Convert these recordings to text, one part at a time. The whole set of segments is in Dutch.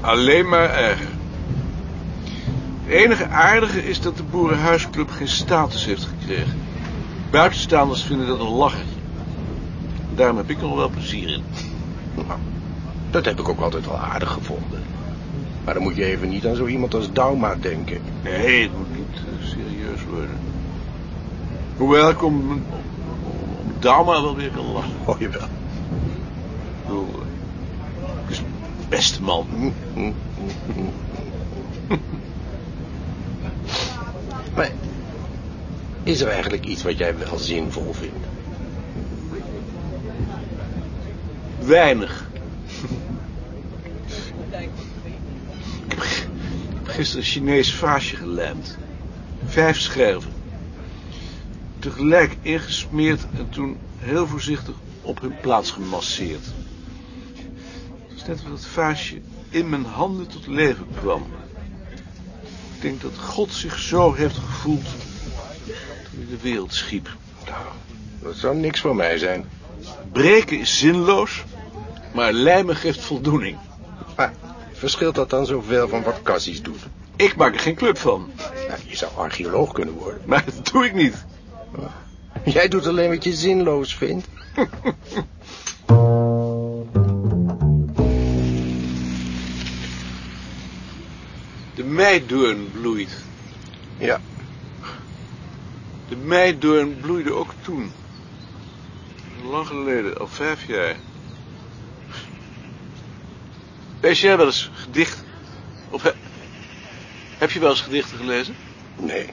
Alleen maar erger. Het enige aardige is dat de Boerenhuisclub geen status heeft gekregen. Buitenstaanders vinden dat een lachertje. Daarom heb ik nog wel plezier in. Nou, dat heb ik ook altijd wel aardig gevonden. Maar dan moet je even niet aan zo iemand als Dauma denken. Nee, het moet niet eh, serieus worden. Hoewel ik om, om, om Dauma wel weer kan lachen. Oh, jawel. Ik bedoel, eh, het is een beste man. Maar is er eigenlijk iets wat jij wel zinvol vindt? Weinig. Ik heb gisteren een Chinees vaasje gelijmd. Vijf scherven. Tegelijk ingesmeerd en toen heel voorzichtig op hun plaats gemasseerd. Net of het vaasje in mijn handen tot leven kwam. Ik denk dat God zich zo heeft gevoeld toen hij de wereld schiep. Nou, dat zou niks voor mij zijn. Breken is zinloos, maar lijmen geeft voldoening. Maar verschilt dat dan zoveel van wat Cassis doet? Ik maak er geen club van, Nou, je zou archeoloog kunnen worden. maar dat doe ik niet. Jij doet alleen wat je zinloos vindt. meidoorn bloeit. Ja, De meidoorn bloeide ook toen. Lang geleden, al vijf jaar. Lees jij wel eens gedicht? Of he- heb je wel eens gedichten gelezen? nee.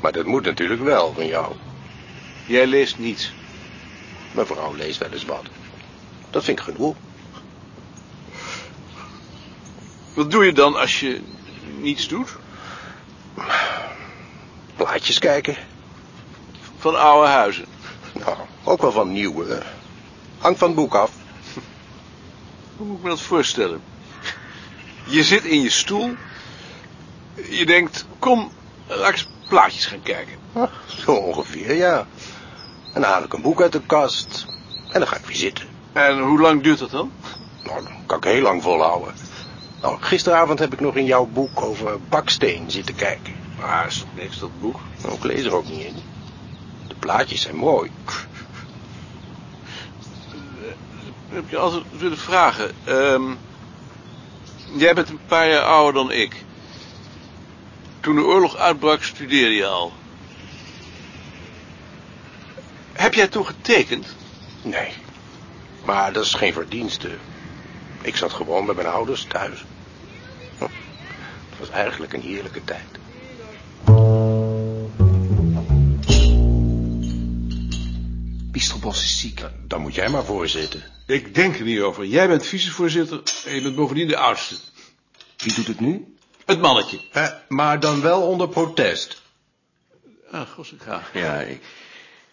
Maar dat moet natuurlijk wel van jou. Jij leest niets. Mijn vrouw leest wel eens wat. Dat vind ik genoeg. Wat doe je dan als je niets doet? Plaatjes kijken. Van oude huizen. Nou, ook wel van nieuwe. Hangt van het boek af. Hoe moet ik me dat voorstellen? Je zit in je stoel. Je denkt, kom, laat eens plaatjes gaan kijken. Ah, Zo ongeveer, ja. En dan haal ik een boek uit de kast. En dan ga ik weer zitten. En hoe lang duurt dat dan? Nou, dan kan ik heel lang volhouden. Nou, gisteravond heb ik nog in jouw boek over baksteen zitten kijken. Maar is niks, dat boek? Nou, ik lees er ook niet in. De plaatjes zijn mooi. heb je altijd willen vragen. Ehm, jij bent een paar jaar ouder dan ik. Toen de oorlog uitbrak, studeerde je al. Heb jij toen getekend? Nee. Maar dat is geen verdienste. Ik zat gewoon bij mijn ouders thuis. Het was eigenlijk een heerlijke tijd. Pistelbos is ziek. Dan moet jij maar voorzitten. Ik denk er niet over. Jij bent vicevoorzitter en je bent bovendien de oudste. Wie doet het nu? Het mannetje. Eh, maar dan wel onder protest. Ah, god, ik ga. Ja, ik,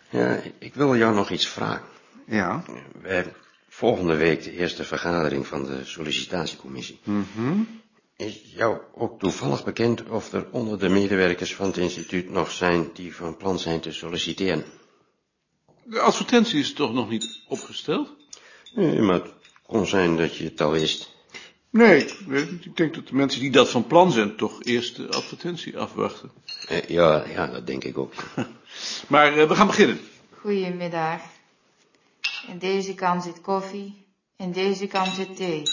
ja, ik wil jou nog iets vragen. Ja. We hebben volgende week de eerste vergadering van de sollicitatiecommissie. Is jou ook toevallig bekend of er onder de medewerkers van het instituut nog zijn die van plan zijn te solliciteren? De advertentie is toch nog niet opgesteld? Nee, maar het kon zijn dat je het al wist. Nee. Ik denk dat de mensen die dat van plan zijn toch eerst de advertentie afwachten. Eh, ja, ja, dat denk ik ook. Maar eh, we gaan beginnen. Goedemiddag. In deze kant zit koffie, in deze kant zit thee.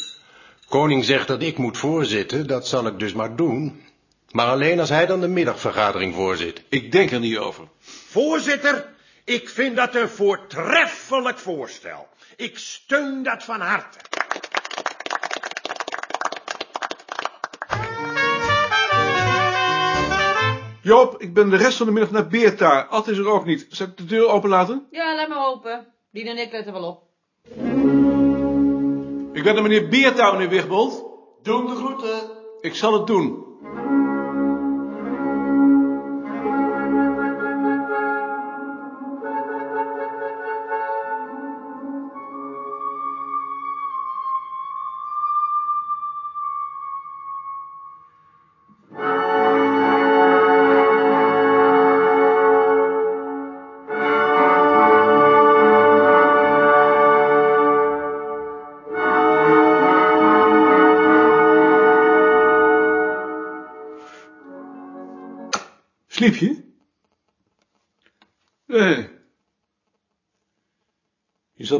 Koning zegt dat ik moet voorzitten, dat zal ik dus maar doen. Maar alleen als hij dan de middagvergadering voorzit. Ik denk er niet over. Voorzitter, ik vind dat een voortreffelijk voorstel. Ik steun dat van harte. Joop, ik ben de rest van de middag naar Beerta. Ad is er ook niet. Zal ik de deur openlaten? Ja, laat maar open. Die en ik letten wel op. Ik ben de meneer Beerta, meneer Wigbold. Doe de groeten. Ik zal het doen.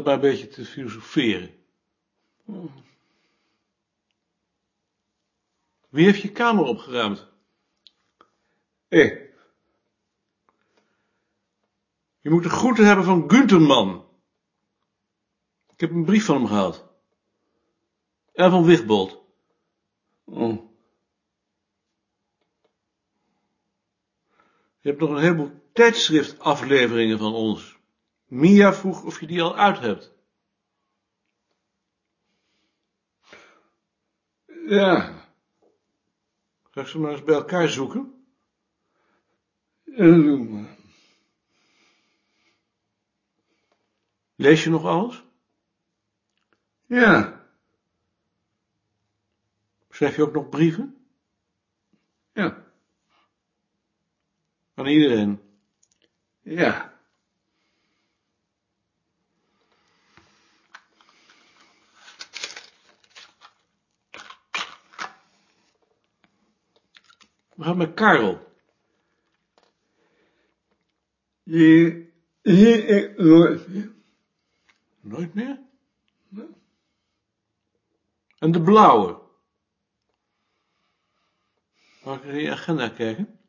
Zat maar een beetje te filosoferen. Wie heeft je kamer opgeruimd? Ik. Je moet de groeten hebben van Gunterman. Ik heb een brief van hem gehad. En van Wigbold. Oh. Je hebt nog een heleboel tijdschriftafleveringen van ons. Mia vroeg of je die al uit hebt. Ja. Ga ze maar eens bij elkaar zoeken? Ja, doe maar. Lees je nog alles? Ja. Schrijf je ook nog brieven? Ja. Aan iedereen. Ja. We gaan met Karel. Die zie ik nooit meer. Nooit meer? En de blauwe? Mag ik in je agenda kijken?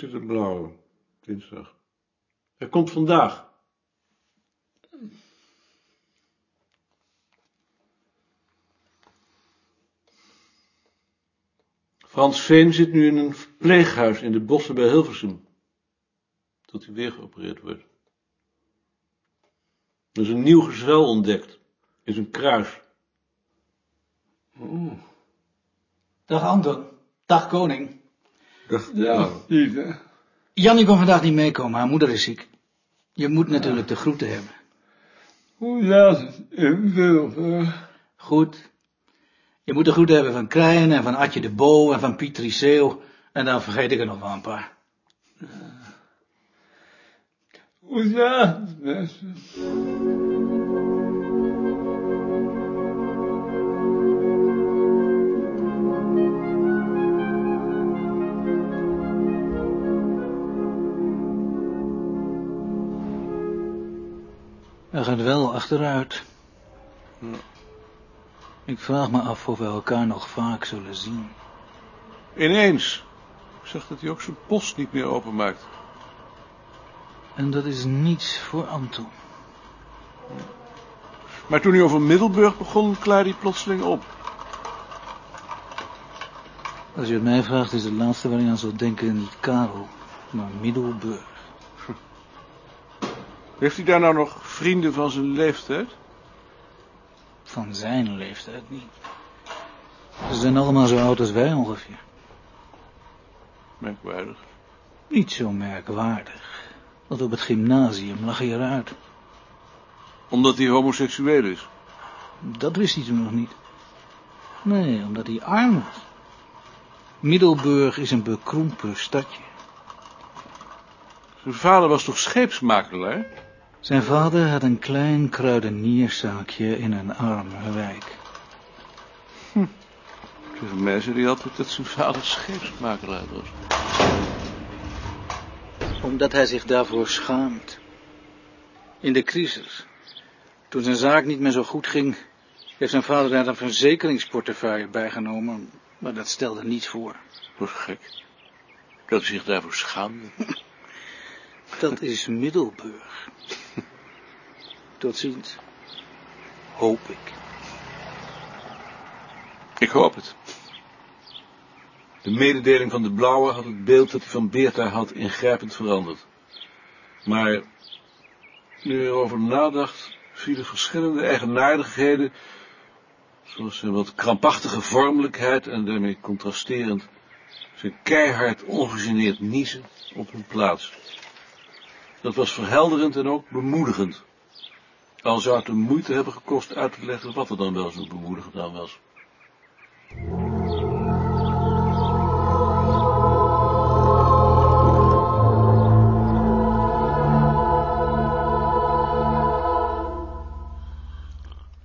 Pieter de Blauwe, dinsdag. Hij komt vandaag. Frans Veen zit nu in een verpleeghuis in de bossen bij Hilversum. Tot hij weer geopereerd wordt. Er is een nieuw gezwel ontdekt. In zijn kruis. Dag Anton. Dag koning. Ja, Pieter. Jannie kon vandaag niet meekomen, haar moeder is ziek. Je moet natuurlijk de groeten hebben. Hoe laat het in? Goed. Je moet de groeten hebben van Krijn en van Atje de Bo en van Piet. En dan vergeet ik er nog wel een paar. Hoe laat het, Hij gaat wel achteruit. Ik vraag me af of we elkaar nog vaak zullen zien. Ineens. Ik zag dat hij ook zijn post niet meer openmaakt. En dat is niets voor Anton. Maar toen hij over Middelburg begon, klaarde hij plotseling op. Als je het mij vraagt, is het laatste waar ik aan zou denken niet Karel, maar Middelburg. Heeft hij daar nou nog vrienden van zijn leeftijd? Van zijn leeftijd niet. Ze zijn allemaal zo oud als wij ongeveer. Merkwaardig. Niet zo merkwaardig. Want op het gymnasium lag hij eruit. Omdat hij homoseksueel is. Dat wist hij toen nog niet. Nee, omdat hij arm was. Middelburg is een bekrompen stadje. Zijn vader was toch scheepsmakelaar? Zijn vader had een klein kruidenierszaakje in een arme wijk. Tegen mij zei hij altijd dat zijn vader scheepsmakelaar was. Omdat hij zich daarvoor schaamt. In de crisis, toen zijn zaak niet meer zo goed ging, heeft zijn vader daar een verzekeringsportefeuille bijgenomen, maar dat stelde niets voor. Wat gek. Dat hij zich daarvoor schaamde. Dat is Middelburg. Tot ziens. Hoop ik. Ik hoop het. De mededeling van de Blauwe had het beeld dat hij van Beerta had ingrijpend veranderd. Maar nu erover nadacht, vielen verschillende eigenaardigheden, zoals zijn wat krampachtige vormelijkheid en daarmee contrasterend zijn keihard ongegeneerd niezen op hun plaats. Dat was verhelderend en ook bemoedigend. Al zou het de moeite hebben gekost uit te leggen wat er dan wel zo bemoedigend aan was.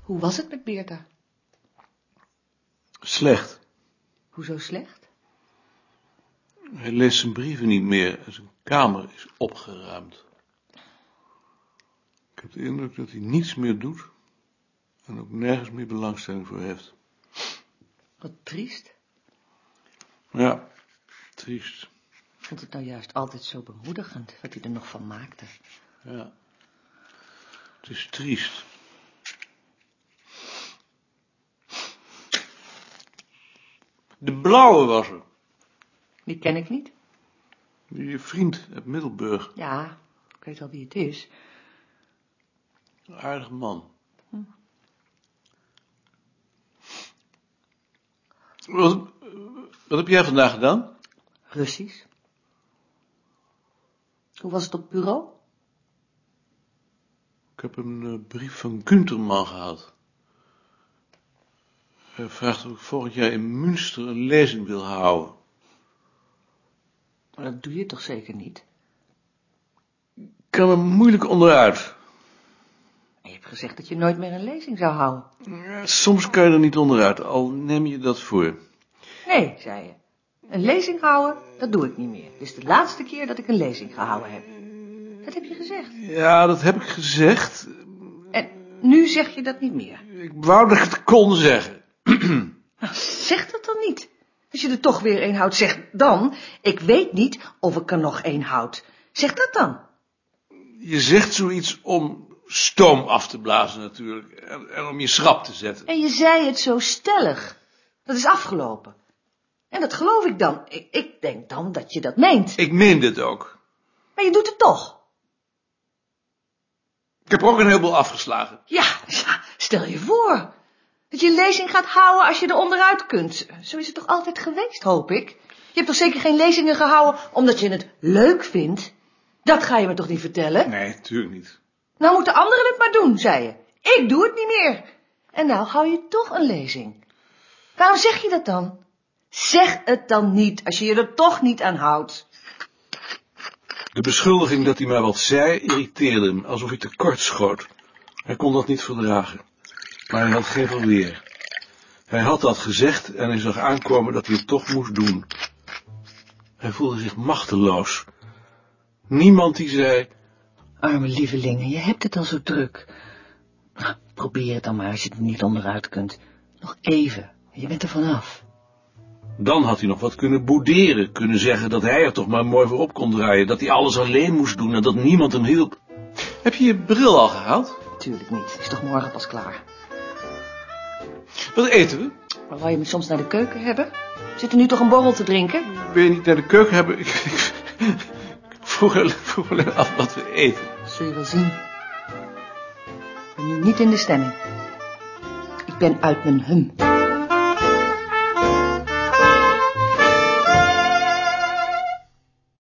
Hoe was het met Beerta? Slecht. Hoezo slecht? Hij leest zijn brieven niet meer en zijn kamer is opgeruimd. Ik heb de indruk dat hij niets meer doet en ook nergens meer belangstelling voor heeft. Wat triest. Ja, triest. Ik vond het nou juist altijd zo bemoedigend wat hij er nog van maakte. Ja. Het is triest. De blauwe was er. Die ken ik niet. Je vriend uit Middelburg. Ja, ik weet wel wie het is. Een aardige man. Wat, wat heb jij vandaag gedaan? Russisch. Hoe was het op bureau? Ik heb een eh, brief van Gunterman gehad. Hij vraagt of ik volgend jaar in Münster een lezing wil houden. Maar dat doe je toch zeker niet? Ik kan er moeilijk onderuit. Hebt gezegd dat je nooit meer een lezing zou houden. Ja, soms kan je er niet onderuit, al neem je dat voor. Nee, zei je. Een lezing houden, dat doe ik niet meer. Dit is de laatste keer dat ik een lezing gehouden heb. Dat heb je gezegd. Ja, dat heb ik gezegd. En nu zeg je dat niet meer. Ik wou dat ik het kon zeggen. Nou, zeg dat dan niet. Als je er toch weer een houdt, zeg dan. Ik weet niet of ik er nog een houd. Zeg dat dan. Je zegt zoiets om stoom af te blazen natuurlijk. En, en om je schrap te zetten. En je zei het zo stellig. Dat is afgelopen. En dat geloof ik dan. Ik, ik denk dan dat je dat meent. Ik meende het ook. Maar je doet het toch. Ik heb ook een heleboel afgeslagen. Ja, ja, stel je voor. Dat je een lezing gaat houden als je er onderuit kunt. Zo is het toch altijd geweest, hoop ik. Je hebt toch zeker geen lezingen gehouden omdat je het leuk vindt? Dat ga je me toch niet vertellen? Nee, natuurlijk niet. Nou moeten anderen het maar doen, zei je. Ik doe het niet meer. En nou hou je toch een lezing. Waarom zeg je dat dan? Zeg het dan niet, als je je er toch niet aan houdt. De beschuldiging dat hij maar wat zei, irriteerde hem, alsof hij tekort schoot. Hij kon dat niet verdragen. Maar hij had geen verweer. Hij had dat gezegd en hij zag aankomen dat hij het toch moest doen. Hij voelde zich machteloos. Niemand die zei, Arme lievelingen, je hebt het al zo druk. Nou, probeer het dan maar als je er niet onderuit kunt. Nog even, je bent er vanaf. dan had hij nog wat kunnen boederen, kunnen zeggen dat hij er toch maar mooi voor op kon draaien, dat hij alles alleen moest doen en dat niemand hem hielp. Heb je je bril al gehaald? Tuurlijk niet, is toch morgen pas klaar. Wat eten we? Maar wou je me soms naar de keuken hebben? Zit er nu toch een borrel te drinken? Wil je niet naar de keuken hebben? Ik, ik, ik vroeg, alleen- vroeg alleen af wat we eten. Zul je wel zien. Ben nu niet in de stemming. Ik ben uit mijn hum.